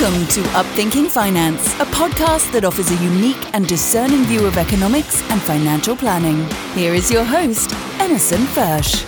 Welcome to Upthinking Finance, a podcast that offers a unique and discerning view of economics and financial planning. Here is your host, Emerson Fersch.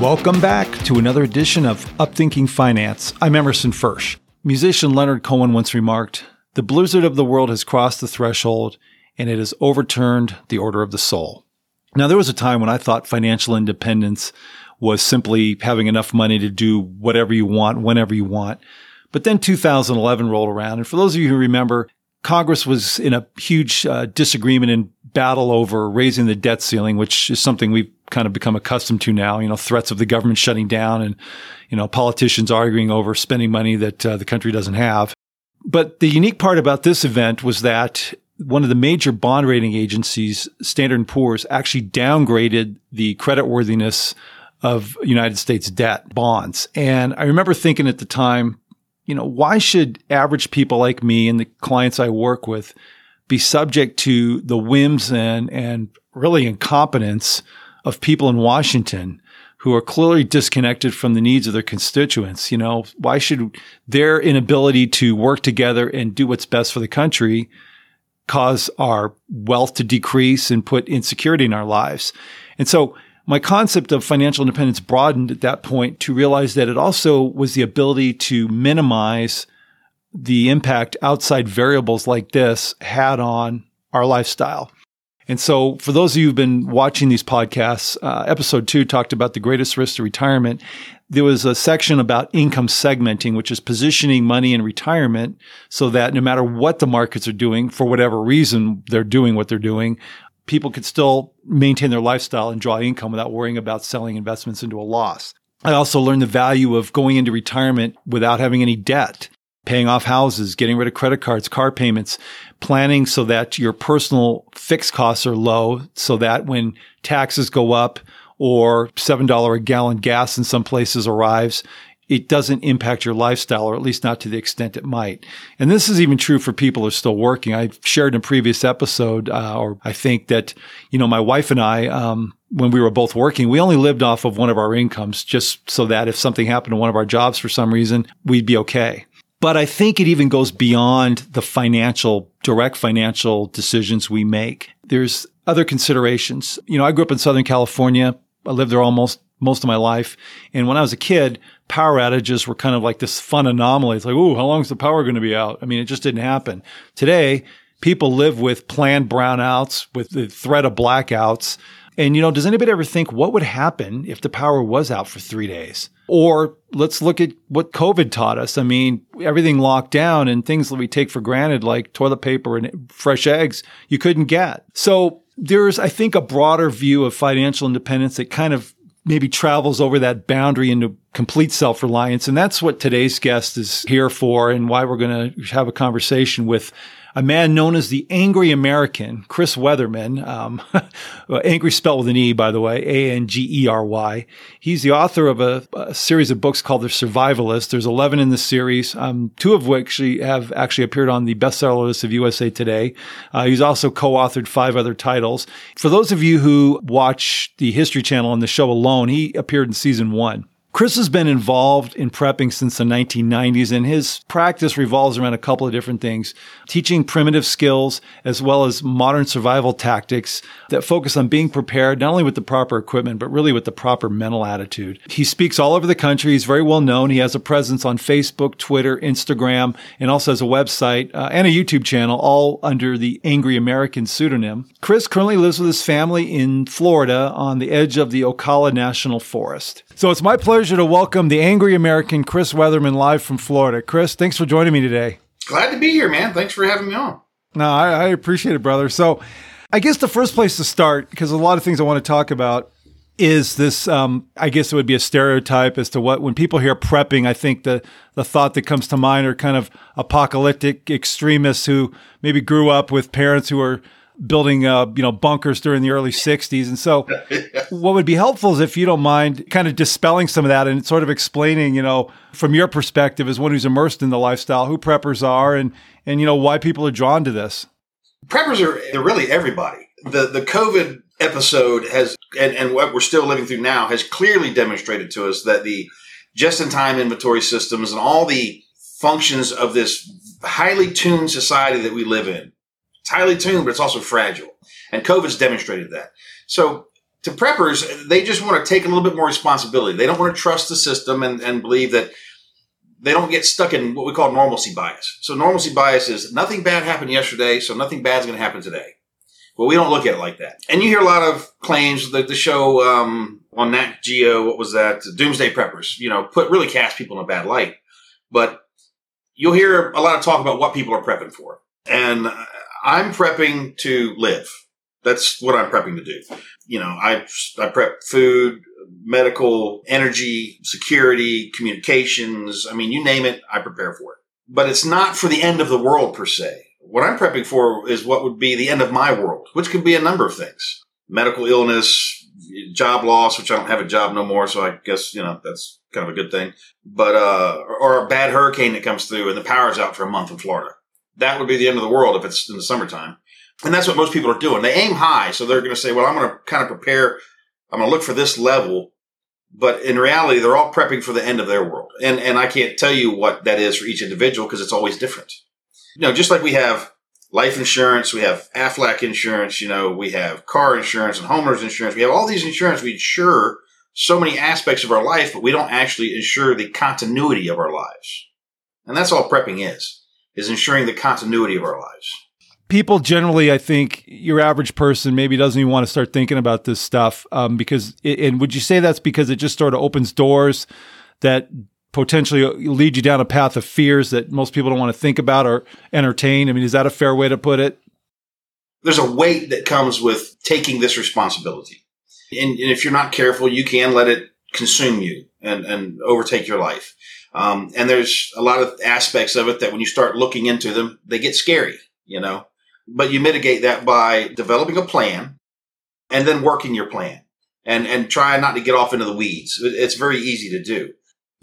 Welcome back to another edition of Upthinking Finance. I'm Emerson Fersch. Musician Leonard Cohen once remarked, The blizzard of the world has crossed the threshold and it has overturned the order of the soul. Now, there was a time when I thought financial independence was simply having enough money to do whatever you want, whenever you want. But then 2011 rolled around. And for those of you who remember, Congress was in a huge uh, disagreement and battle over raising the debt ceiling, which is something we've kind of become accustomed to now. You know, threats of the government shutting down and, you know, politicians arguing over spending money that uh, the country doesn't have. But the unique part about this event was that one of the major bond rating agencies, Standard & Poor's, actually downgraded the creditworthiness of United States debt bonds. And I remember thinking at the time, you know, why should average people like me and the clients I work with be subject to the whims and, and really incompetence of people in Washington who are clearly disconnected from the needs of their constituents? You know, why should their inability to work together and do what's best for the country cause our wealth to decrease and put insecurity in our lives? And so my concept of financial independence broadened at that point to realize that it also was the ability to minimize the impact outside variables like this had on our lifestyle. And so, for those of you who've been watching these podcasts, uh, episode two talked about the greatest risk to retirement. There was a section about income segmenting, which is positioning money in retirement so that no matter what the markets are doing, for whatever reason they're doing what they're doing, people could still maintain their lifestyle and draw income without worrying about selling investments into a loss. I also learned the value of going into retirement without having any debt, paying off houses, getting rid of credit cards, car payments, planning so that your personal fixed costs are low so that when taxes go up or $7 a gallon gas in some places arrives, it doesn't impact your lifestyle, or at least not to the extent it might. And this is even true for people who are still working. I shared in a previous episode, uh, or I think that, you know, my wife and I, um, when we were both working, we only lived off of one of our incomes just so that if something happened to one of our jobs for some reason, we'd be okay. But I think it even goes beyond the financial, direct financial decisions we make. There's other considerations. You know, I grew up in Southern California. I lived there almost most of my life. And when I was a kid, power outages were kind of like this fun anomaly. It's like, oh, how long is the power going to be out? I mean, it just didn't happen. Today, people live with planned brownouts, with the threat of blackouts. And, you know, does anybody ever think what would happen if the power was out for three days? Or let's look at what COVID taught us. I mean, everything locked down and things that we take for granted, like toilet paper and fresh eggs, you couldn't get. So there's, I think, a broader view of financial independence that kind of maybe travels over that boundary into complete self-reliance. And that's what today's guest is here for and why we're going to have a conversation with a man known as the Angery American, Chris Weatherman. Um, angry spelled with an E, by the way, A-N-G-E-R-Y. He's the author of a, a, series of books called The Survivalist. There's 11 in the series, um, two of which have actually appeared on the bestseller list of USA Today. Uh, he's also co-authored five other titles. For those of you who watch the History Channel and the show alone, he appeared in season one. Chris has been involved in prepping since the 1990s, and his practice revolves around a couple of different things teaching primitive skills as well as modern survival tactics that focus on being prepared not only with the proper equipment, but really with the proper mental attitude. He speaks all over the country. He's very well known. He has a presence on Facebook, Twitter, Instagram, and also has a website uh, and a YouTube channel, all under the Angery American pseudonym. Chris currently lives with his family in Florida on the edge of the Ocala National Forest. So it's my pleasure to welcome the Angery American Chris Weatherman live from Florida. Chris, thanks for joining me today. Glad to be here, man. Thanks for having me on. No, I, I appreciate it, brother. So I guess the first place to start, because a lot of things I want to talk about, is this um, i guess it would be a stereotype as to what when people hear prepping i think the the thought that comes to mind are kind of apocalyptic extremists who maybe grew up with parents who are building uh, you know bunkers during the early 60s and so what would be helpful is if you don't mind kind of dispelling some of that and sort of explaining you know from your perspective as one who's immersed in the lifestyle who preppers are and and you know why people are drawn to this Preppers are they're really everybody. The the COVID episode has and, and what we're still living through now has clearly demonstrated to us that the just in time inventory systems and all the functions of this highly tuned society that we live in. It's highly tuned, but it's also fragile. And COVID's demonstrated that. So to preppers, they just want to take a little bit more responsibility. They don't want to trust the system and, and believe that they don't get stuck in what we call normalcy bias. So normalcy bias is nothing bad happened yesterday, so nothing bad is going to happen today. Well, we don't look at it like that. And you hear a lot of claims that the show um, on Nat Geo, what was that? Doomsday Preppers, you know, put really cast people in a bad light. But you'll hear a lot of talk about what people are prepping for. And I'm prepping to live. That's what I'm prepping to do. You know, I, I prep food, medical, energy, security, communications. I mean, you name it, I prepare for it. But it's not for the end of the world per se. What I'm prepping for is what would be the end of my world, which could be a number of things. Medical illness, job loss, which I don't have a job no more. So I guess, you know, that's kind of a good thing. But, uh, or a bad hurricane that comes through and the power's out for a month in Florida. That would be the end of the world if it's in the summertime. And that's what most people are doing. They aim high. So they're going to say, well, I'm going to kind of prepare. I'm going to look for this level. But in reality, they're all prepping for the end of their world. And, and I can't tell you what that is for each individual because it's always different. You know, just like we have life insurance, we have Aflac insurance, you know, we have car insurance and homeowners insurance. We have all these insurance. We insure so many aspects of our life, but we don't actually insure the continuity of our lives. And that's all prepping is, is ensuring the continuity of our lives. People generally, I think, your average person maybe doesn't even want to start thinking about this stuff um, because, it, and would you say that's because it just sort of opens doors that potentially lead you down a path of fears that most people don't want to think about or entertain? I mean, is that a fair way to put it? There's a weight that comes with taking this responsibility. And, and if you're not careful, you can let it consume you and, and overtake your life. Um, and there's a lot of aspects of it that when you start looking into them, they get scary, you know. But you mitigate that by developing a plan and then working your plan and, and try not to get off into the weeds. It's very easy to do.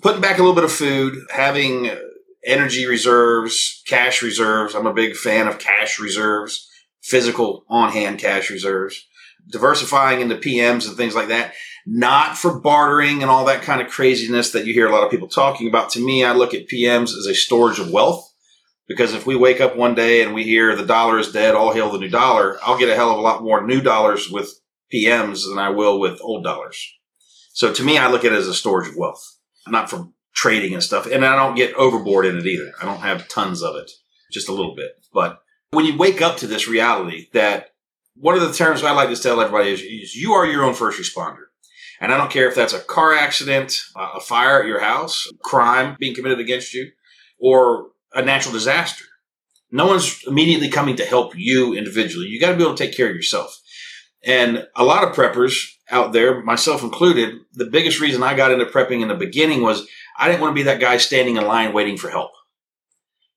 Putting back a little bit of food, having energy reserves, cash reserves. I'm a big fan of cash reserves, physical on hand cash reserves diversifying into PMs and things like that, not for bartering and all that kind of craziness that you hear a lot of people talking about. To me, I look at PMs as a storage of wealth because if we wake up one day and we hear the dollar is dead, all hail the new dollar, I'll get a hell of a lot more new dollars with PMs than I will with old dollars. So to me, I look at it as a storage of wealth, not for trading and stuff. And I don't get overboard in it either. I don't have tons of it, just a little bit. But when you wake up to this reality that one of the terms I like to tell everybody is, is, you are your own first responder. And I don't care if that's a car accident, uh, a fire at your house, crime being committed against you, or a natural disaster. No one's immediately coming to help you individually. You got to be able to take care of yourself. And a lot of preppers out there, myself included, the biggest reason I got into prepping in the beginning was I didn't want to be that guy standing in line waiting for help.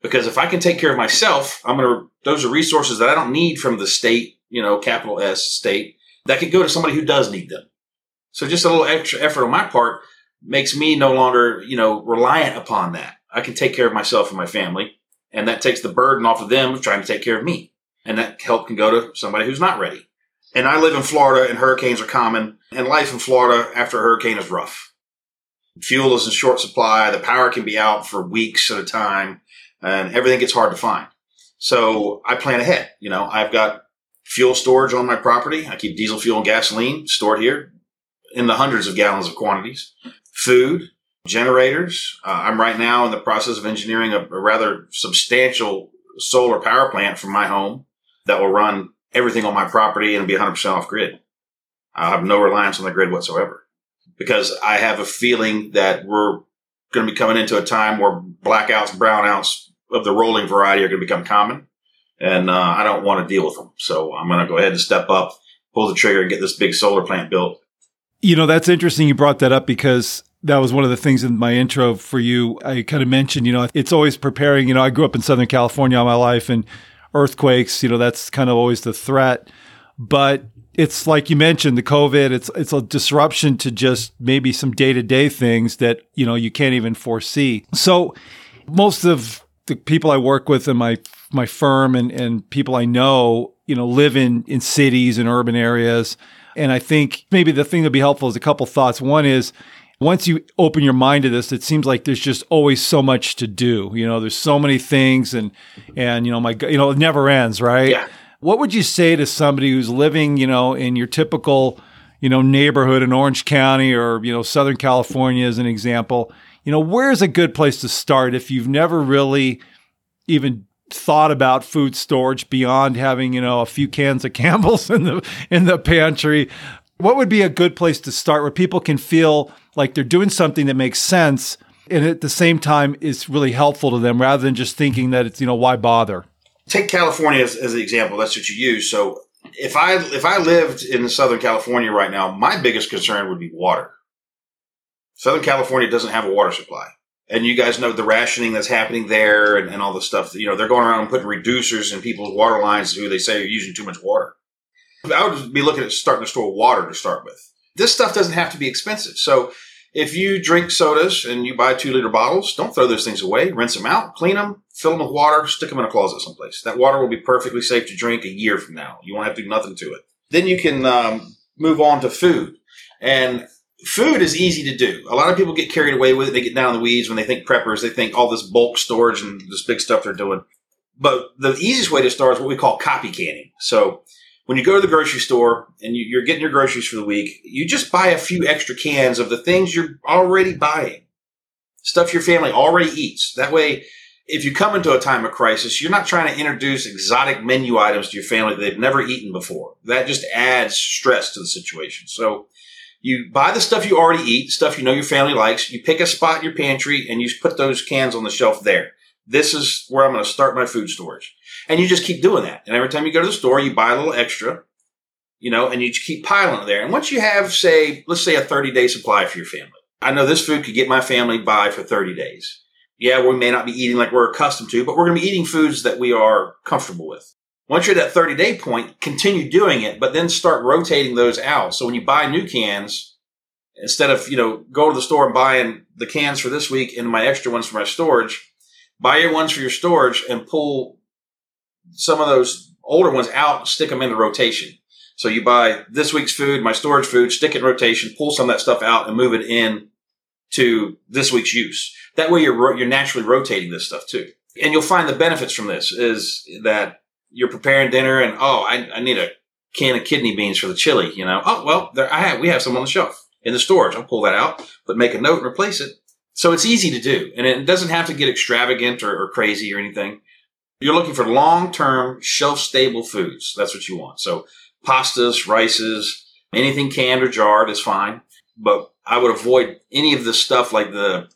Because if I can take care of myself, I'm going to, those are resources that I don't need from the state you know, capital S state that could go to somebody who does need them. So just a little extra effort on my part makes me no longer, you know, reliant upon that. I can take care of myself and my family and that takes the burden off of them of trying to take care of me. And that help can go to somebody who's not ready. And I live in Florida and hurricanes are common and life in Florida after a hurricane is rough. Fuel is in short supply. The power can be out for weeks at a time and everything gets hard to find. So I plan ahead. You know, I've got fuel storage on my property. I keep diesel fuel and gasoline stored here in the hundreds of gallons of quantities. Food, generators. Uh, I'm right now in the process of engineering a, a rather substantial solar power plant for my home that will run everything on my property and be 100% off grid. I'll have no reliance on the grid whatsoever because I have a feeling that we're going to be coming into a time where blackouts, brownouts of the rolling variety are going to become common and uh, I don't want to deal with them. So I'm going to go ahead and step up, pull the trigger, and get this big solar plant built. You know, that's interesting you brought that up because that was one of the things in my intro for you. I kind of mentioned, you know, it's always preparing. You know, I grew up in Southern California all my life and earthquakes, you know, that's kind of always the threat. But it's like you mentioned, the COVID, it's it's a disruption to just maybe some day-to-day things that, you know, you can't even foresee. So most of the people I work with in my my firm and, and people I know, you know, live in in cities and urban areas. And I think maybe the thing that'd be helpful is a couple thoughts. One is once you open your mind to this, it seems like there's just always so much to do. You know, there's so many things and and you know, my you know, it never ends, right? Yeah. What would you say to somebody who's living, you know, in your typical, you know, neighborhood in Orange County or, you know, Southern California as an example? You know, where's a good place to start if you've never really even thought about food storage beyond having, you know, a few cans of Campbell's in the in the pantry? What would be a good place to start where people can feel like they're doing something that makes sense and at the same time is really helpful to them rather than just thinking that it's, you know, why bother? Take California as, as an example. That's what you use. So if I if I lived in Southern California right now, my biggest concern would be water. Southern California doesn't have a water supply. And you guys know the rationing that's happening there and, and all the stuff. You know, they're going around and putting reducers in people's water lines who they say are using too much water. I would be looking at starting to store water to start with. This stuff doesn't have to be expensive. So if you drink sodas and you buy two liter bottles, don't throw those things away. Rinse them out, clean them, fill them with water, stick them in a closet someplace. That water will be perfectly safe to drink a year from now. You won't have to do nothing to it. Then you can um, move on to food. And food is easy to do. A lot of people get carried away with it. They get down in the weeds when they think preppers. They think all this bulk storage and this big stuff they're doing. But the easiest way to start is what we call copy canning. So when you go to the grocery store and you're getting your groceries for the week, you just buy a few extra cans of the things you're already buying, stuff your family already eats. That way, if you come into a time of crisis, you're not trying to introduce exotic menu items to your family that they've never eaten before. That just adds stress to the situation. So you buy the stuff you already eat, stuff you know your family likes. You pick a spot in your pantry and you put those cans on the shelf there. This is where I'm going to start my food storage. And you just keep doing that. And every time you go to the store, you buy a little extra, you know, and you just keep piling it there. And once you have, say, let's say a 30 day supply for your family, I know this food could get my family by for 30 days. Yeah, we may not be eating like we're accustomed to, but we're going to be eating foods that we are comfortable with. Once you're at that 30 day point, continue doing it, but then start rotating those out. So when you buy new cans, instead of, you know, go to the store and buying the cans for this week and my extra ones for my storage, buy your ones for your storage and pull some of those older ones out, stick them in the rotation. So you buy this week's food, my storage food, stick it in rotation, pull some of that stuff out and move it in to this week's use. That way you're, you're naturally rotating this stuff too. And you'll find the benefits from this is that you're preparing dinner and, oh, I, I need a can of kidney beans for the chili, you know. Oh, well, there, I have, we have some on the shelf in the storage. I'll pull that out, but make a note and replace it. So it's easy to do and it doesn't have to get extravagant or, or crazy or anything. You're looking for long-term shelf-stable foods. That's what you want. So pastas, rices, anything canned or jarred is fine. But I would avoid any of the stuff like the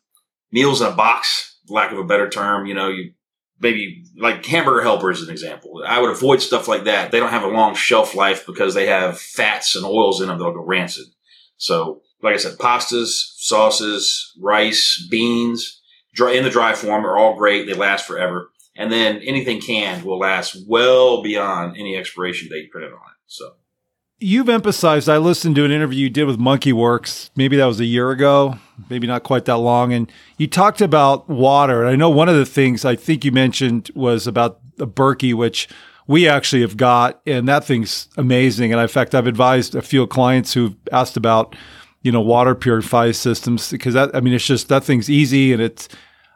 meals in a box, lack of a better term. You know, you maybe like hamburger helper is an example. I would avoid stuff like that. They don't have a long shelf life because they have fats and oils in them that'll go rancid. So, like I said, pastas, sauces, rice, beans, dry, in the dry form are all great. They last forever. And then anything canned will last well beyond any expiration date printed on it. So you've emphasized i listened to an interview you did with Monkey Werx maybe that was a year ago maybe not quite that long. And you talked about water. And i know one of the things i think you mentioned was about the berkey which we actually have got and that thing's amazing. And in fact i've advised a few clients who've asked about you know water purify systems because that i mean it's just that thing's easy and it's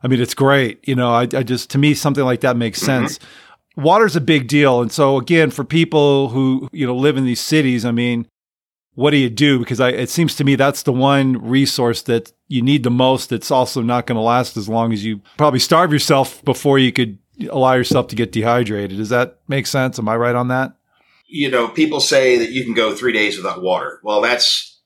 i mean it's great. You know i, I just to me something like that makes mm-hmm. sense. Water's a big deal. And so again, for people who, you know, live in these cities, I mean, what do you do? Because I, it seems to me that's the one resource that you need the most. That's also not going to last as long as you probably starve yourself before you could allow yourself to get dehydrated. Does that make sense? Am I right on that? You know, people say that you can go three days without water. Well, that's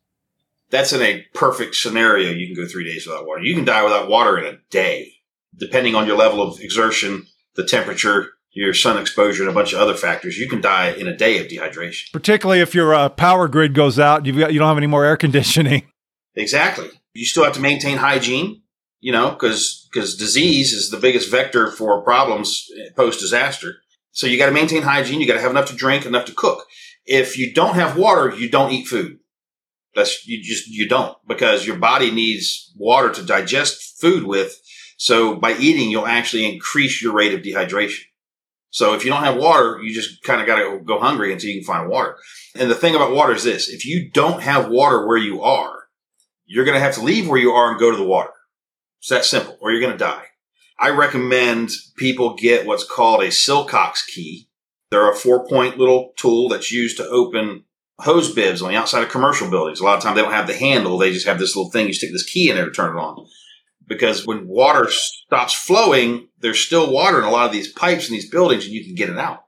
that's in a perfect scenario. You can go three days without water. You can die without water in a day, depending on your level of exertion, the temperature, your sun exposure and a bunch of other factors, you can die in a day of dehydration. Particularly if your uh, power grid goes out, you've got you don't have any more air conditioning. Exactly. You still have to maintain hygiene, you know, because because disease is the biggest vector for problems post disaster. So you got to maintain hygiene. You got to have enough to drink, enough to cook. If you don't have water, you don't eat food. That's you just you don't because your body needs water to digest food with So by eating, you'll actually increase your rate of dehydration. So if you don't have water, you just kind of got to go hungry until you can find water. And the thing about water is this. If you don't have water where you are, you're going to have to leave where you are and go to the water. It's that simple, or you're going to die. I recommend people get what's called a sillcock key. They're a four point little tool that's used to open hose bibs on the outside of commercial buildings. A lot of times they don't have the handle. They just have this little thing. You stick this key in there to turn it on. Because when water stops flowing, there's still water in a lot of these pipes in these buildings and you can get it out.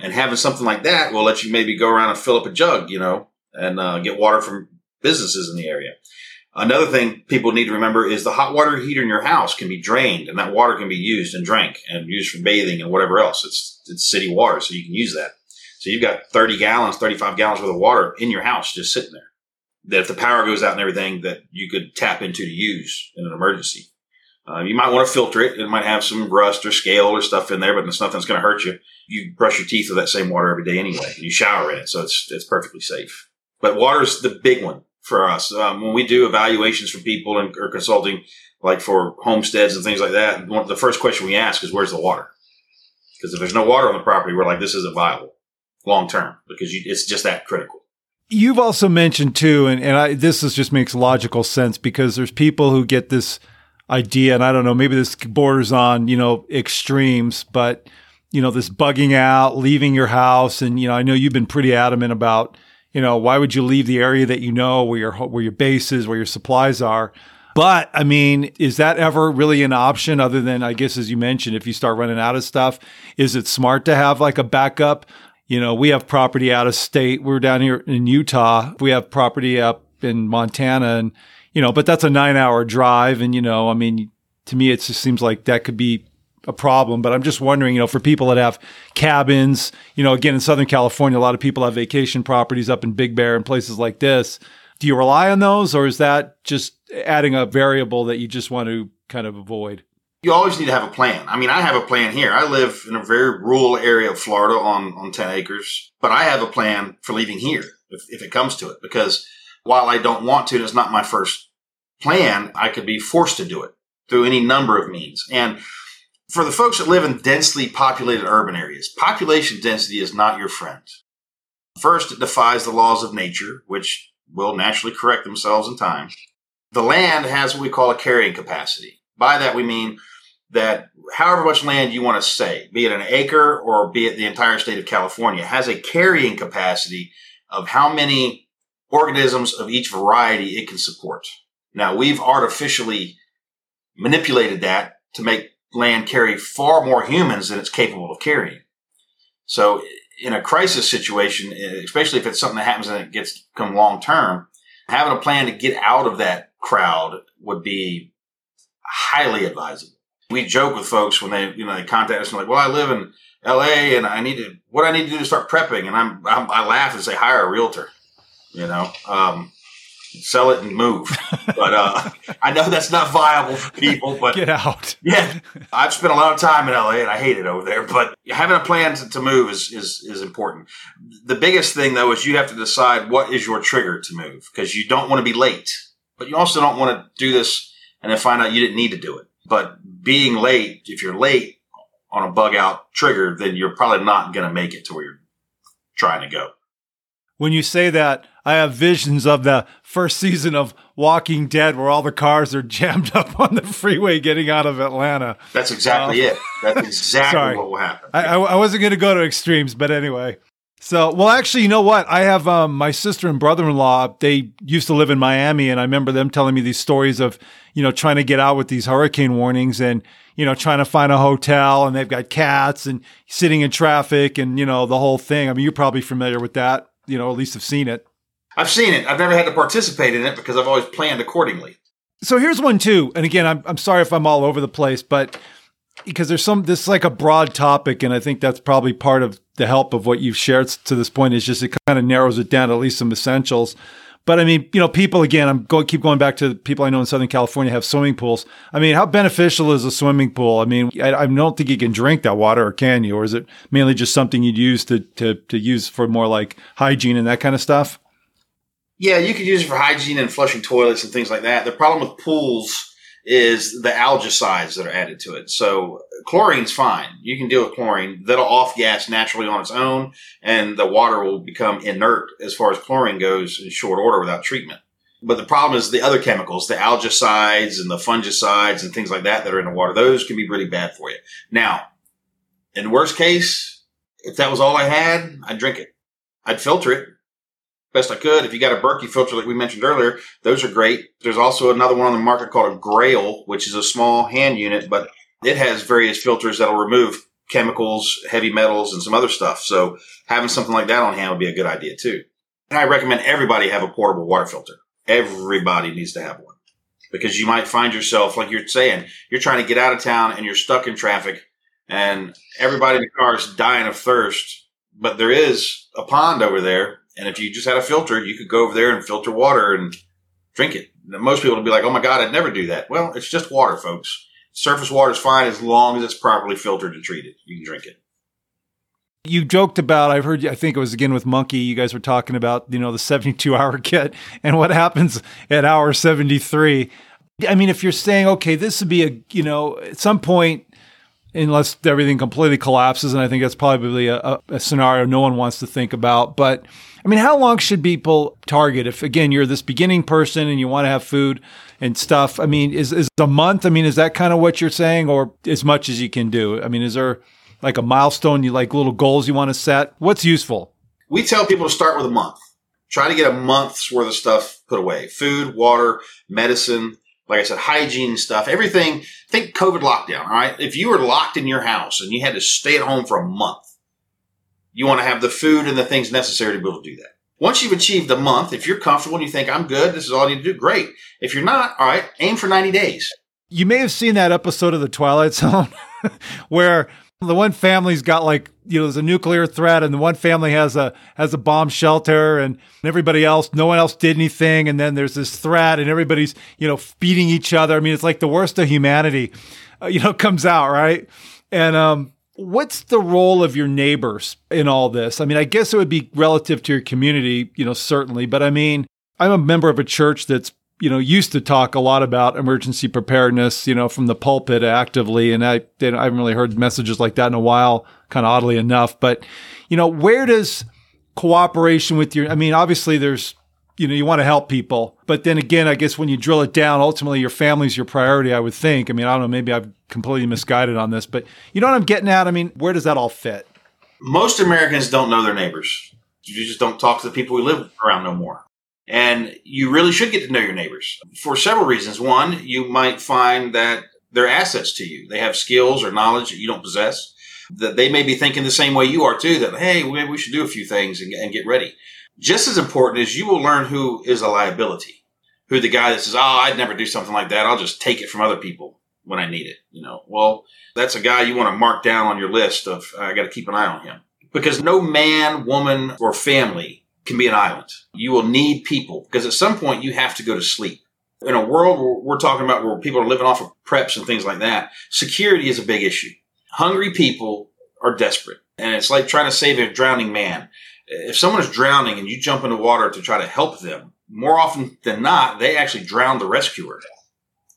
And having something like that will let you maybe go around and fill up a jug, you know, and uh, get water from businesses in the area. Another thing people need to remember is the hot water heater in your house can be drained and that water can be used and drank and used for bathing and whatever else. It's, it's city water, so you can use that. So you've got 30 gallons, 35 gallons worth of water in your house just sitting there. That if the power goes out and everything, that you could tap into to use in an emergency. Uh, you might want to filter it. It might have some rust or scale or stuff in there, but it's nothing that's going to hurt you. You brush your teeth with that same water every day anyway. You shower in it, so it's it's perfectly safe. But water is the big one for us. Um, when we do evaluations for people and or consulting, like for homesteads and things like that, one, the first question we ask is, "Where's the water?" Because if there's no water on the property, we're like, "This isn't viable long term," because you, it's just that critical. You've also mentioned too, and, and I, this is just makes logical sense because there's people who get this idea, and I don't know, maybe this borders on, you know, extremes, but, you know, this bugging out, leaving your house. And, you know, I know you've been pretty adamant about, you know, why would you leave the area that you know where your, where your base is, where your supplies are? But I mean, is that ever really an option other than, I guess, as you mentioned, if you start running out of stuff, is it smart to have like a backup? You know, we have property out of state. We're down here in Utah. We have property up in Montana and, you know, but that's a nine hour drive. And, you know, I mean, to me, it just seems like that could be a problem. But I'm just wondering, you know, for people that have cabins, you know, again, in Southern California, a lot of people have vacation properties up in Big Bear and places like this. Do you rely on those or is that just adding a variable that you just want to kind of avoid? You always need to have a plan. I mean, I have a plan here. I live in a very rural area of Florida on, on 10 acres, but I have a plan for leaving here if, if it comes to it because while I don't want to, and it's not my first plan, I could be forced to do it through any number of means. And for the folks that live in densely populated urban areas, population density is not your friend. First, it defies the laws of nature, which will naturally correct themselves in time. The land has what we call a carrying capacity. By that, we mean that however much land you want to say, be it an acre or be it the entire state of California, has a carrying capacity of how many organisms of each variety it can support. Now we've artificially manipulated that to make land carry far more humans than it's capable of carrying. So in a crisis situation, especially if it's something that happens and it gets come long term, having a plan to get out of that crowd would be highly advisable. We joke with folks when they, you know, they contact us and like, well, I live in LA and I need to, what I need to do to start prepping. And I'm, I'm i laugh and say, hire a realtor, you know, um, sell it and move. But uh, I know that's not viable for people. But get out. yeah, I've spent a lot of time in LA and I hate it over there. But having a plan to, to move is, is is important. The biggest thing though is you have to decide what is your trigger to move because you don't want to be late, but you also don't want to do this and then find out you didn't need to do it. But being late, if you're late on a bug out trigger, then you're probably not going to make it to where you're trying to go when you say that, I have visions of the first season of Walking Dead where all the cars are jammed up on the freeway getting out of Atlanta. That's exactly um, it. That's exactly what will happen. I, I, I wasn't going to go to extremes, but anyway. So, well, actually, you know what? I have um, my sister and brother in law. They used to live in Miami, and I remember them telling me these stories of, you know, trying to get out with these hurricane warnings and, you know, trying to find a hotel, and they've got cats and sitting in traffic and, you know, the whole thing. I mean, you're probably familiar with that you know, at least have seen it. I've seen it. I've never had to participate in it because I've always planned accordingly. So here's one too. And again, I'm I'm sorry if I'm all over the place, but because there's some this is like a broad topic, and I think that's probably part of the help of what you've shared to this point is just it kind of narrows it down to at least some essentials. But I mean, you know, people again, I'm going keep going back to people I know in Southern California have swimming pools. I mean, how beneficial is a swimming pool? I mean, I, I, don't think you can drink that water, or can you? Or is it mainly just something you'd use to to to use for more like hygiene and that kind of stuff? Yeah, you could use it for hygiene and flushing toilets and things like that. The problem with pools is the algicides that are added to it. So chlorine's fine. You can deal with chlorine. That'll off gas naturally on its own, and the water will become inert as far as chlorine goes in short order without treatment. But the problem is the other chemicals, the algicides and the fungicides and things like that that are in the water. Those can be really bad for you. Now, in the worst case, if that was all I had, I'd drink it. I'd filter it best I could. If you got a Berkey filter, like we mentioned earlier, those are great. There's also another one on the market called a Grayl, which is a small hand unit, but it has various filters that'll remove chemicals, heavy metals, and some other stuff. So having something like that on hand would be a good idea too. And I recommend everybody have a portable water filter. Everybody needs to have one because you might find yourself, like you're saying, you're trying to get out of town and you're stuck in traffic and everybody in the car is dying of thirst. But there is a pond over there and if you just had a filter, you could go over there and filter water and drink it. Most people would be like, oh my God, I'd never do that. Well, it's just water, folks. Surface water is fine as long as it's properly filtered and treated. You can drink it. You joked about, I've heard, I think it was again with Monkey, you guys were talking about, you know, the 72 hour kit and what happens at hour 73. I mean, if you're saying, okay, this would be a, you know, at some point, unless everything completely collapses, and I think that's probably a, a scenario no one wants to think about, but I mean, how long should people target if, again, you're this beginning person and you want to have food and stuff? I mean, is, is a month? I mean, is that kind of what you're saying or as much as you can do? I mean, is there like a milestone you like little goals you want to set? What's useful? We tell people to start with a month. Try to get a month's worth of stuff put away food, water, medicine, like I said, hygiene stuff, everything. Think COVID lockdown, all right? If you were locked in your house and you had to stay at home for a month, you want to have the food and the things necessary to be able to do that. Once you've achieved a month, if you're comfortable and you think, I'm good, this is all I need to do, great. If you're not, all right, aim for 90 days. You may have seen that episode of The Twilight Zone where the one family's got like, you know, there's a nuclear threat and the one family has a has a bomb shelter and everybody else, no one else did anything. And then there's this threat and everybody's, you know, beating each other. I mean, it's like the worst of humanity, uh, you know, comes out, right? And um What's the role of your neighbors in all this? I mean, I guess it would be relative to your community, you know, certainly, but I mean, I'm a member of a church that's, you know, used to talk a lot about emergency preparedness, you know, from the pulpit actively. And I, I haven't really heard messages like that in a while, kind of oddly enough. But, you know, where does cooperation with your, I mean, obviously there's you know, you want to help people. But then again, I guess when you drill it down, ultimately your family's your priority, I would think. I mean, I don't know, maybe I've completely misguided on this, but you know what I'm getting at? I mean, where does that all fit? Most Americans don't know their neighbors. You just don't talk to the people we live around no more. And you really should get to know your neighbors for several reasons. One, you might find that they're assets to you. They have skills or knowledge that you don't possess. That they may be thinking the same way you are too. That hey, maybe we should do a few things and, and get ready. Just as important is you will learn who is a liability, who the guy that says, "Oh, I'd never do something like that. I'll just take it from other people when I need it." You know, well, that's a guy you want to mark down on your list of I got to keep an eye on him because no man, woman, or family can be an island. You will need people because at some point you have to go to sleep. In a world where we're talking about where people are living off of preps and things like that, security is a big issue. Hungry people are desperate. And it's like trying to save a drowning man if someone is drowning and you jump into water to try to help them, more often than not, they actually drown the rescuer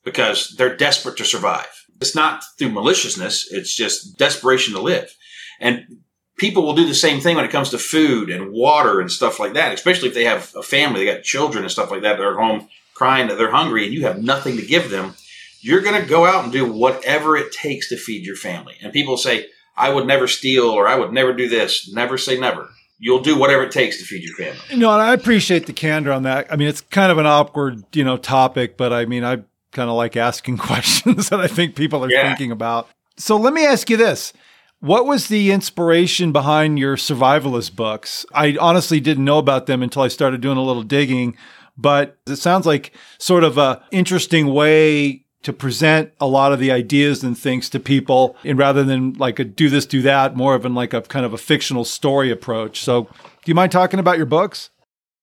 because they're desperate to survive. It's not through maliciousness, it's just desperation to live. And people will do the same thing when it comes to food and water and stuff like that, especially if they have a family, they got children and stuff like that, they're at home crying that they're hungry and you have nothing to give them. You're going to go out and do whatever it takes to feed your family. And people say, I would never steal or I would never do this. Never say never you'll do whatever it takes to feed your family. No, and I appreciate the candor on that. I mean, it's kind of an awkward, you know, topic, but I mean, I kind of like asking questions that I think people are yeah. thinking about. So let me ask you this. What was the inspiration behind your survivalist books? I honestly didn't know about them until I started doing a little digging, but it sounds like sort of a interesting way to present a lot of the ideas and things to people and rather than like a do this do that more of an like a kind of a fictional story approach. So do you mind talking about your books?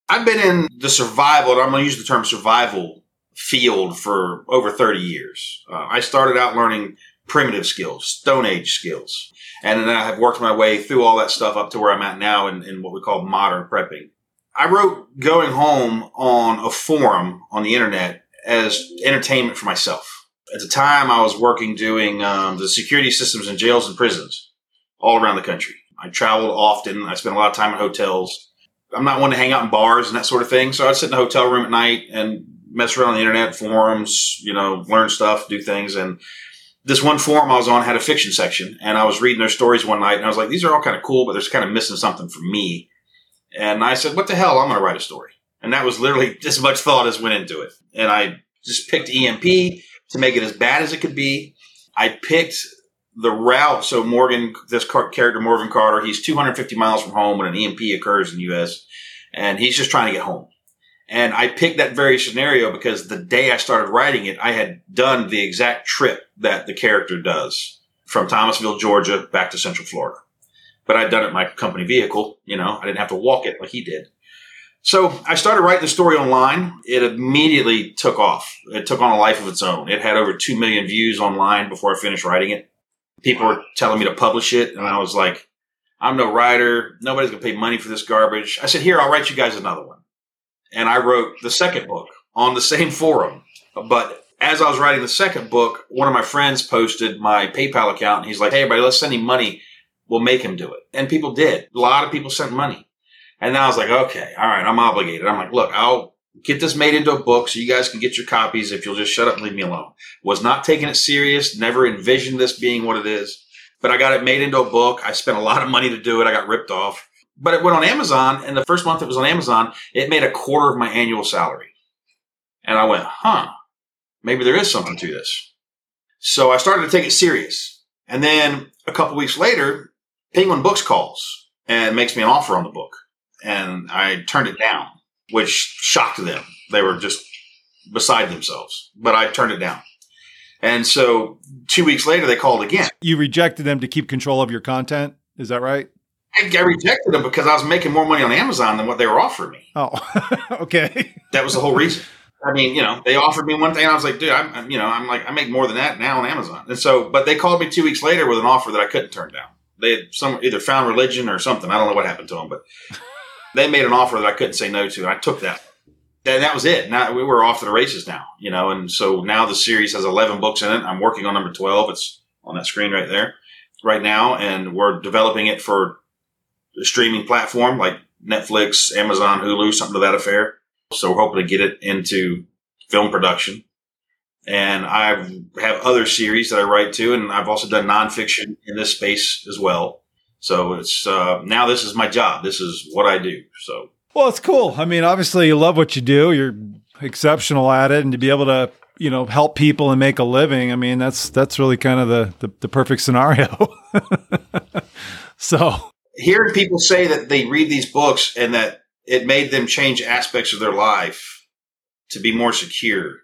I've been in the survival and i'm going to use the term survival field for over 30 years. Uh, i started out learning primitive skills stone age skills and then i have worked my way through all that stuff up to where i'm at now in, in what we call modern prepping i wrote going home on a forum on the internet as entertainment for myself. At the time, I was working doing um, the security systems in jails and prisons all around the country. I traveled often. I spent a lot of time in hotels. I'm not one to hang out in bars and that sort of thing. So I'd sit in a hotel room at night and mess around on the internet, forums, you know, learn stuff, do things. And this one forum I was on had a fiction section and I was reading their stories one night and I was like, these are all kind of cool, but there's kind of missing something for me. And I said, what the hell? I'm going to write a story. And that was literally as much thought as went into it. And I just picked EMP to make it as bad as it could be. I picked the route. So Morgan, this character, Morgan Carter, he's 250 miles from home when an EMP occurs in the U.S. and he's just trying to get home. And I picked that very scenario because the day I started writing it, I had done the exact trip that the character does from Thomasville, Georgia, back to Central Florida. But I'd done it in my company vehicle. You know, I didn't have to walk it like he did. So I started writing the story online. It immediately took off. It took on a life of its own. It had over 2 million views online before I finished writing it. People were telling me to publish it. And I was like, I'm no writer. Nobody's going to pay money for this garbage. I said, here, I'll write you guys another one. And I wrote the second book on the same forum. But as I was writing the second book, one of my friends posted my PayPal account and he's like, Hey, everybody, let's send him money. We'll make him do it. And people did. A lot of people sent money. And I was like, okay, all right, I'm obligated. I'm like, look, I'll get this made into a book so you guys can get your copies if you'll just shut up and leave me alone. Was not taking it serious, never envisioned this being what it is, but I got it made into a book. I spent a lot of money to do it. I got ripped off, but it went on Amazon. And the first month it was on Amazon, it made a quarter of my annual salary. And I went, huh, maybe there is something to this. So I started to take it serious. And then a couple weeks later, Penguin Books calls and makes me an offer on the book and I turned it down, which shocked them. They were just beside themselves, but I turned it down. And so two weeks later, they called again. You rejected them to keep control of your content. Is that right? I, I rejected them because I was making more money on Amazon than what they were offering me. Oh, okay. That was the whole reason. I mean, you know, they offered me one thing, and I was like, dude, I'm, you know, I'm like, I make more than that now on Amazon. And so, but they called me two weeks later with an offer that I couldn't turn down. They had some either found religion or something. I don't know what happened to them, but they made an offer that I couldn't say no to. And I took that. And that was it. Now we were off to the races now, you know, and so now the series has 11 books in it. I'm working on number 12. It's on that screen right there right now. And we're developing it for streaming platform like Netflix, Amazon, Hulu, something to that affair. So we're hoping to get it into film production. And I have other series that I write to, and I've also done nonfiction in this space as well. So it's uh, now this is my job. This is what I do. So well, it's cool. I mean, obviously you love what you do. You're exceptional at it, and to be able to you know help people and make a living. I mean, that's that's really kind of the the, the perfect scenario. so hearing people say that they read these books and that it made them change aspects of their life to be more secure.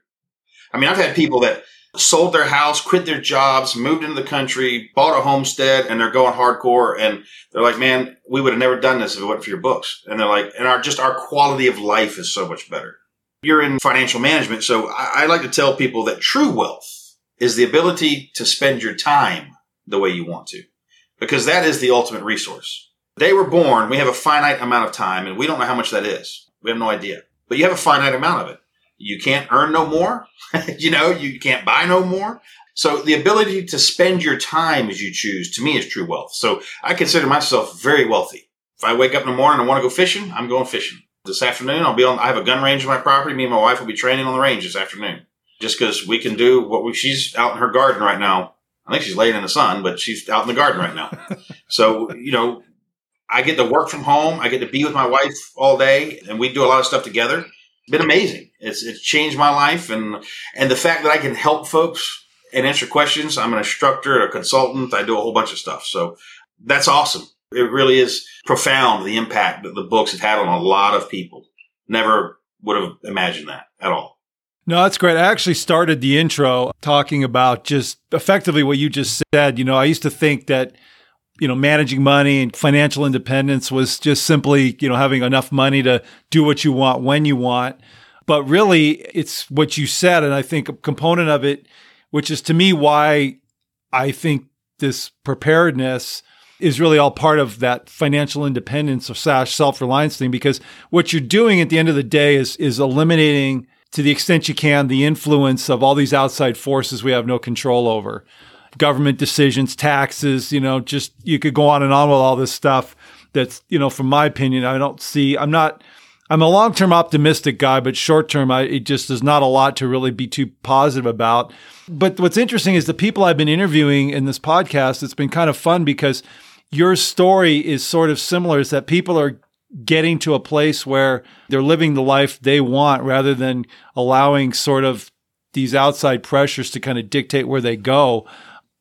I mean, I've had people that sold their house, quit their jobs, moved into the country, bought a homestead, and they're going hardcore. And they're like, man, we would have never done this if it wasn't for your books. And they're like, and our, just our quality of life is so much better. You're in financial management. So I, I like to tell people that true wealth is the ability to spend your time the way you want to, because that is the ultimate resource. They were born, we have a finite amount of time, and we don't know how much that is. We have no idea. But you have a finite amount of it. You can't earn no more. you know, you can't buy no more. So the ability to spend your time as you choose to me is true wealth. So I consider myself very wealthy. If I wake up in the morning and want to go fishing, I'm going fishing. This afternoon, I'll be on, I have a gun range in my property. Me and my wife will be training on the range this afternoon just because we can do what we, she's out in her garden right now. I think she's laying in the sun, but she's out in the garden right now. so, you know, I get to work from home. I get to be with my wife all day and we do a lot of stuff together been amazing. It's it's changed my life, and and the fact that I can help folks and answer questions. I'm an instructor, a consultant. I do a whole bunch of stuff. So that's awesome. It really is profound the impact that the books have had on a lot of people. Never would have imagined that at all. No, that's great. I actually started the intro talking about just effectively what you just said. You know, I used to think that you know, managing money and financial independence was just simply, you know, having enough money to do what you want when you want. But really, it's what you said. And I think a component of it, which is to me why I think this preparedness is really all part of that financial independence or slash self reliance thing. Because what you're doing at the end of the day is, is eliminating to the extent you can, the influence of all these outside forces we have no control over. Government decisions, taxes, you know, just you could go on and on with all this stuff. That's, you know, from my opinion, I don't see, I'm not, I'm a long term optimistic guy, but short term, it just is not a lot to really be too positive about. But what's interesting is the people I've been interviewing in this podcast, it's been kind of fun because your story is sort of similar, is that people are getting to a place where they're living the life they want rather than allowing sort of these outside pressures to kind of dictate where they go.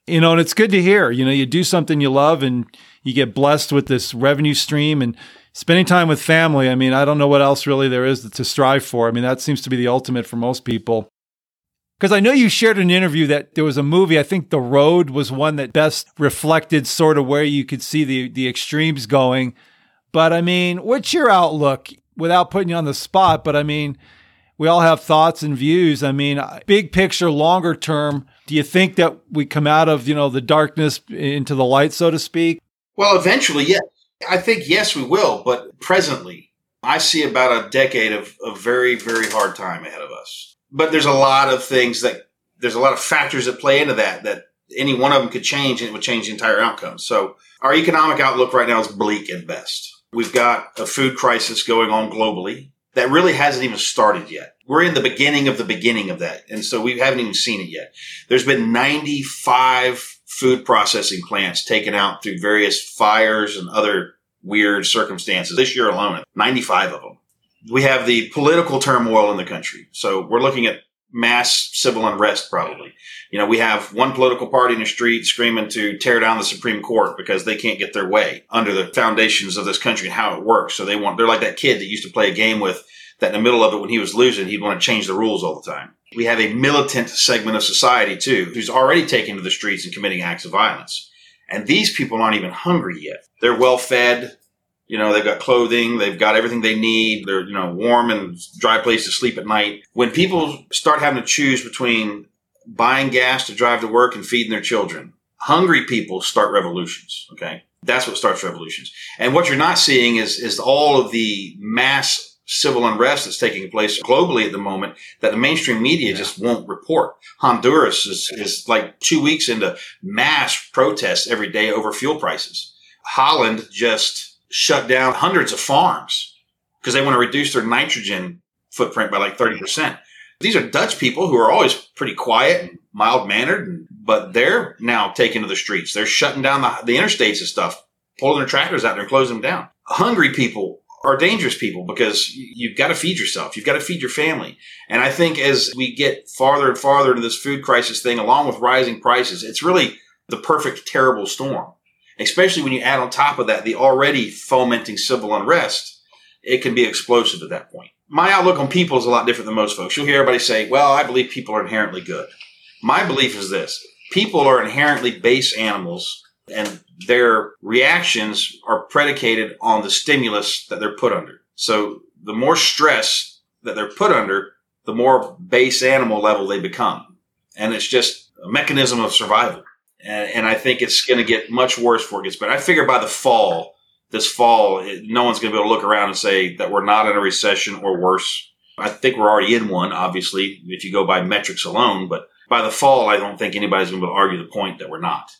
You know, and it's good to hear. You know, you do something you love and you get blessed with this revenue stream and spending time with family. I mean, I don't know what else really there is to strive for. I mean, that seems to be the ultimate for most people. Because I know you shared an interview that there was a movie, I think The Road was one that best reflected sort of where you could see the, the extremes going. But I mean, what's your outlook without putting you on the spot? But I mean, we all have thoughts and views. I mean, uh, big picture, longer term, do you think that we come out of, you know, the darkness into the light, so to speak? Well, eventually, yes. I think, yes, we will. But presently, I see about a decade of, of very, very hard time ahead of us. But there's a lot of things that, there's a lot of factors that play into that, that any one of them could change and it would change the entire outcome. So our economic outlook right now is bleak at best. We've got a food crisis going on globally that really hasn't even started yet. We're in the beginning of the beginning of that. And so we haven't even seen it yet. There's been 95 food processing plants taken out through various fires and other weird circumstances this year alone. 95 of them. We have the political turmoil in the country. So we're looking at mass civil unrest probably. You know, we have one political party in the street screaming to tear down the Supreme Court because they can't get their way under the foundations of this country and how it works. So they want, they're like that kid that used to play a game with that in the middle of it when he was losing, he'd want to change the rules all the time. We have a militant segment of society too, who's already taken to the streets and committing acts of violence. And these people aren't even hungry yet. They're well fed. You know, they've got clothing, they've got everything they need. They're, you know, warm and dry place to sleep at night. When people start having to choose between buying gas to drive to work and feeding their children, hungry people start revolutions. Okay. That's what starts revolutions. And what you're not seeing is, is all of the mass civil unrest that's taking place globally at the moment that the mainstream media yeah. just won't report. Honduras is, is like two weeks into mass protests every day over fuel prices. Holland just shut down hundreds of farms because they want to reduce their nitrogen footprint by like 30%. These are Dutch people who are always pretty quiet and mild mannered, but they're now taking to the streets. They're shutting down the, the interstates and stuff, pulling their tractors out there and closing them down. Hungry people are dangerous people because you've got to feed yourself. You've got to feed your family. And I think as we get farther and farther into this food crisis thing, along with rising prices, it's really the perfect terrible storm especially when you add on top of that the already fomenting civil unrest, it can be explosive at that point. My outlook on people is a lot different than most folks. You'll hear everybody say, well, I believe people are inherently good. My belief is this people are inherently base animals and their reactions are predicated on the stimulus that they're put under. So the more stress that they're put under, the more base animal level they become. And it's just a mechanism of survival and, and I think it's going to get much worse before it gets better. I figure by the fall, this fall, it, no one's going to be able to look around and say that we're not in a recession or worse. I think we're already in one, obviously, if you go by metrics alone. But by the fall, I don't think anybody's going to be able to argue the point that we're not.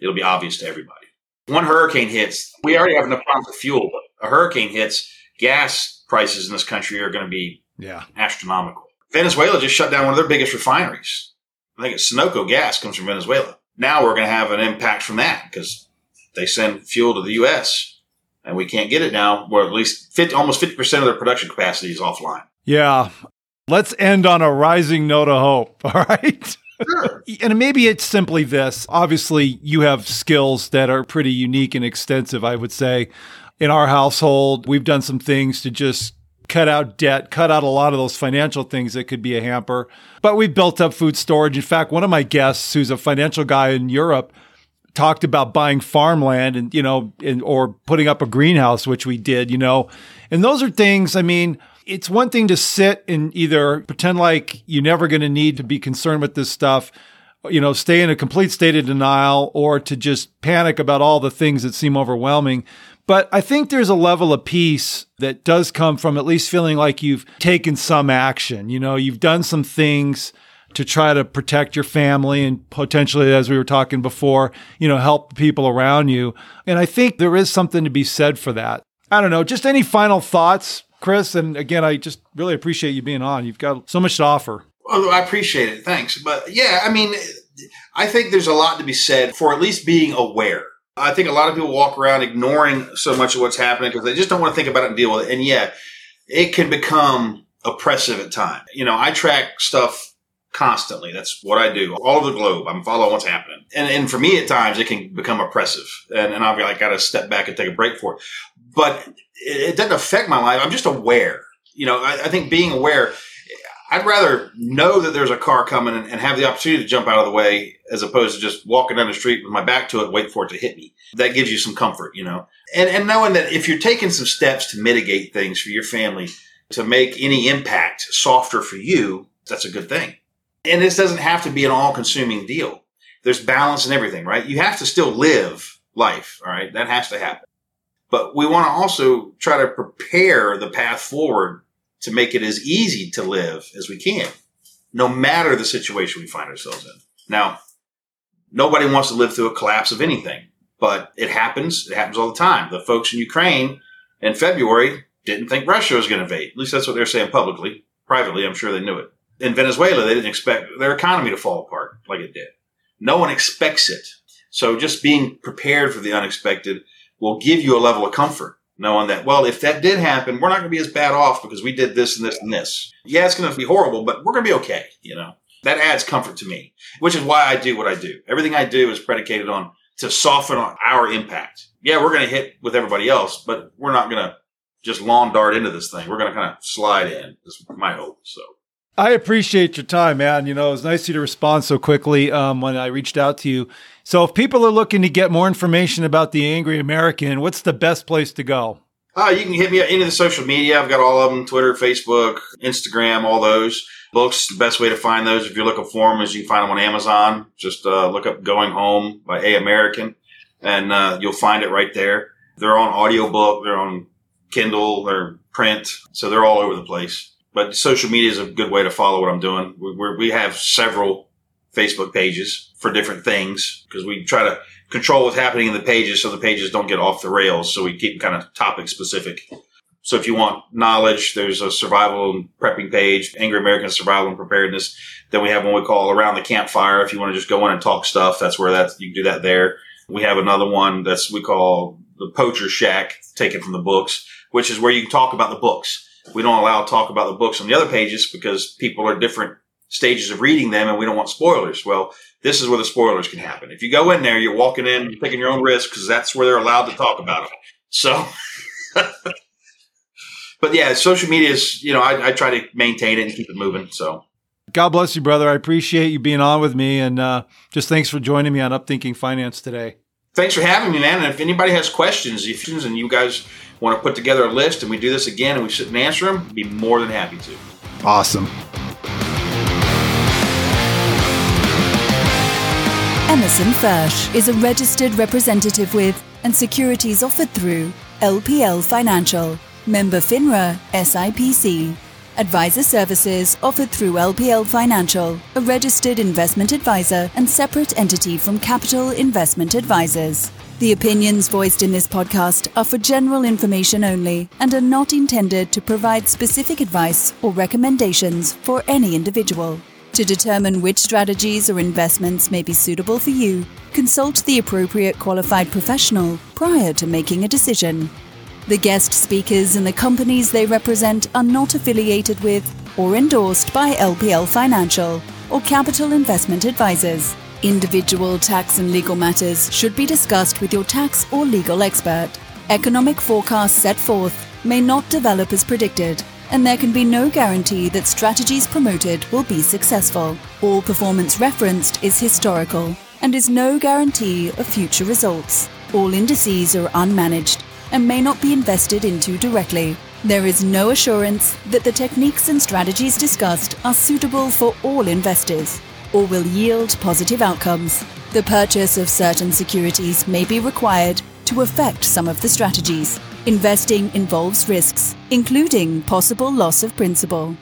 It'll be obvious to everybody. One hurricane hits, we already have enough problems with fuel, but a hurricane hits, gas prices in this country are going to be yeah. astronomical. Venezuela just shut down one of their biggest refineries. I think it's Sunoco gas comes from Venezuela. Now we're going to have an impact from that because they send fuel to the U.S. and we can't get it now. Where at least 50, almost 50% of their production capacity is offline. Yeah. Let's end on a rising note of hope. All right. Sure. and maybe it's simply this. Obviously, you have skills that are pretty unique and extensive, I would say. In our household, we've done some things to just cut out debt, cut out a lot of those financial things that could be a hamper. But we built up food storage. In fact, one of my guests, who's a financial guy in Europe, talked about buying farmland and you know and, or putting up a greenhouse which we did you know and those are things i mean it's one thing to sit and either pretend like you're never going to need to be concerned with this stuff you know stay in a complete state of denial or to just panic about all the things that seem overwhelming But I think there's a level of peace that does come from at least feeling like you've taken some action. You know, you've done some things to try to protect your family and potentially, as we were talking before, you know, help people around you. And I think there is something to be said for that. I don't know. Just any final thoughts, Chris? And again, I just really appreciate you being on. You've got so much to offer. I appreciate it. Thanks. But yeah, I mean, I think there's a lot to be said for at least being aware. I think a lot of people walk around ignoring so much of what's happening because they just don't want to think about it and deal with it. And yeah, it can become oppressive at times. You know, I track stuff constantly. That's what I do all over the globe. I'm following what's happening. And, and for me, at times, it can become oppressive. And, and be like, I got to step back and take a break for it. But it, it, doesn't affect my life. I'm just aware. You know, I, I, think being aware, I'd rather know that there's a car coming and, and have the opportunity to jump out of the way as opposed to just walking down the street with my back to it, wait for it to hit me. That gives you some comfort, you know. And, and knowing that if you're taking some steps to mitigate things for your family, to make any impact softer for you, that's a good thing. And this doesn't have to be an all consuming deal. There's balance in everything, right? You have to still live life, all right? That has to happen. But we want to also try to prepare the path forward to make it as easy to live as we can, no matter the situation we find ourselves in. Now, nobody wants to live through a collapse of anything, but it happens. It happens all the time. The folks in Ukraine in February didn't think Russia was going to invade. At least that's what they're saying publicly. Privately, I'm sure they knew it in Venezuela, they didn't expect their economy to fall apart like it did. No one expects it. So just being prepared for the unexpected will give you a level of comfort, knowing that, well, if that did happen, we're not going to be as bad off because we did this and this and this. Yeah, it's going to be horrible, but we're going to be okay. You know, that adds comfort to me, which is why I do what I do. Everything I do is predicated on to soften our impact. Yeah, we're going to hit with everybody else, but we're not going to just lawn dart into this thing. We're going to kind of slide in. Is my hope. So. I appreciate your time, man. You know, it was nice of you to respond so quickly um, when I reached out to you. So, if people are looking to get more information about the Angery American, what's the best place to go? Uh, you can hit me up any of the social media. I've got all of them Twitter, Facebook, Instagram, all those. Books, the best way to find those if you're looking for them is you can find them on Amazon. Just uh, look up Going Home by A American and uh, you'll find it right there. They're on audiobook, they're on Kindle, they're print, so they're all over the place but social media is a good way to follow what I'm doing. We, we have several Facebook pages for different things because we try to control what's happening in the pages so the pages don't get off the rails. So we keep kind of topic specific. So if you want knowledge, there's a survival and prepping page, Angery American Survival and Preparedness. Then we have one we call Around the Campfire. If you want to just go in and talk stuff, that's where that you can do that there. We have another one that's we call the Poacher Shack, taken from the books, which is where you can talk about the books we don't allow talk about the books on the other pages because people are different stages of reading them and we don't want spoilers. Well, this is where the spoilers can happen. If you go in there, you're walking in, you're taking your own risk because that's where they're allowed to talk about them. So, but yeah, social media is, you know, I, I, try to maintain it and keep it moving. So, God bless you, brother. I appreciate you being on with me. And uh, just thanks for joining me on Upthinking Finance today. Thanks for having me, man. And if anybody has questions, if and you guys want to put together a list and we do this again and we sit and answer them, be more than happy to. Awesome. Emerson Fersch is a registered representative with and securities offered through LPL Financial, member FINRA, SIPC. Advisor services offered through LPL Financial, a registered investment advisor and separate entity from Capital Investment Advisors. The opinions voiced in this podcast are for general information only and are not intended to provide specific advice or recommendations for any individual. To determine which strategies or investments may be suitable for you, consult the appropriate qualified professional prior to making a decision. The guest speakers and the companies they represent are not affiliated with or endorsed by LPL Financial or Capital Investment Advisors. Individual tax and legal matters should be discussed with your tax or legal expert. Economic forecasts set forth may not develop as predicted, and there can be no guarantee that strategies promoted will be successful. All performance referenced is historical and is no guarantee of future results. All indices are unmanaged and may not be invested into directly. There is no assurance that the techniques and strategies discussed are suitable for all investors or will yield positive outcomes. The purchase of certain securities may be required to affect some of the strategies. Investing involves risks, including possible loss of principal.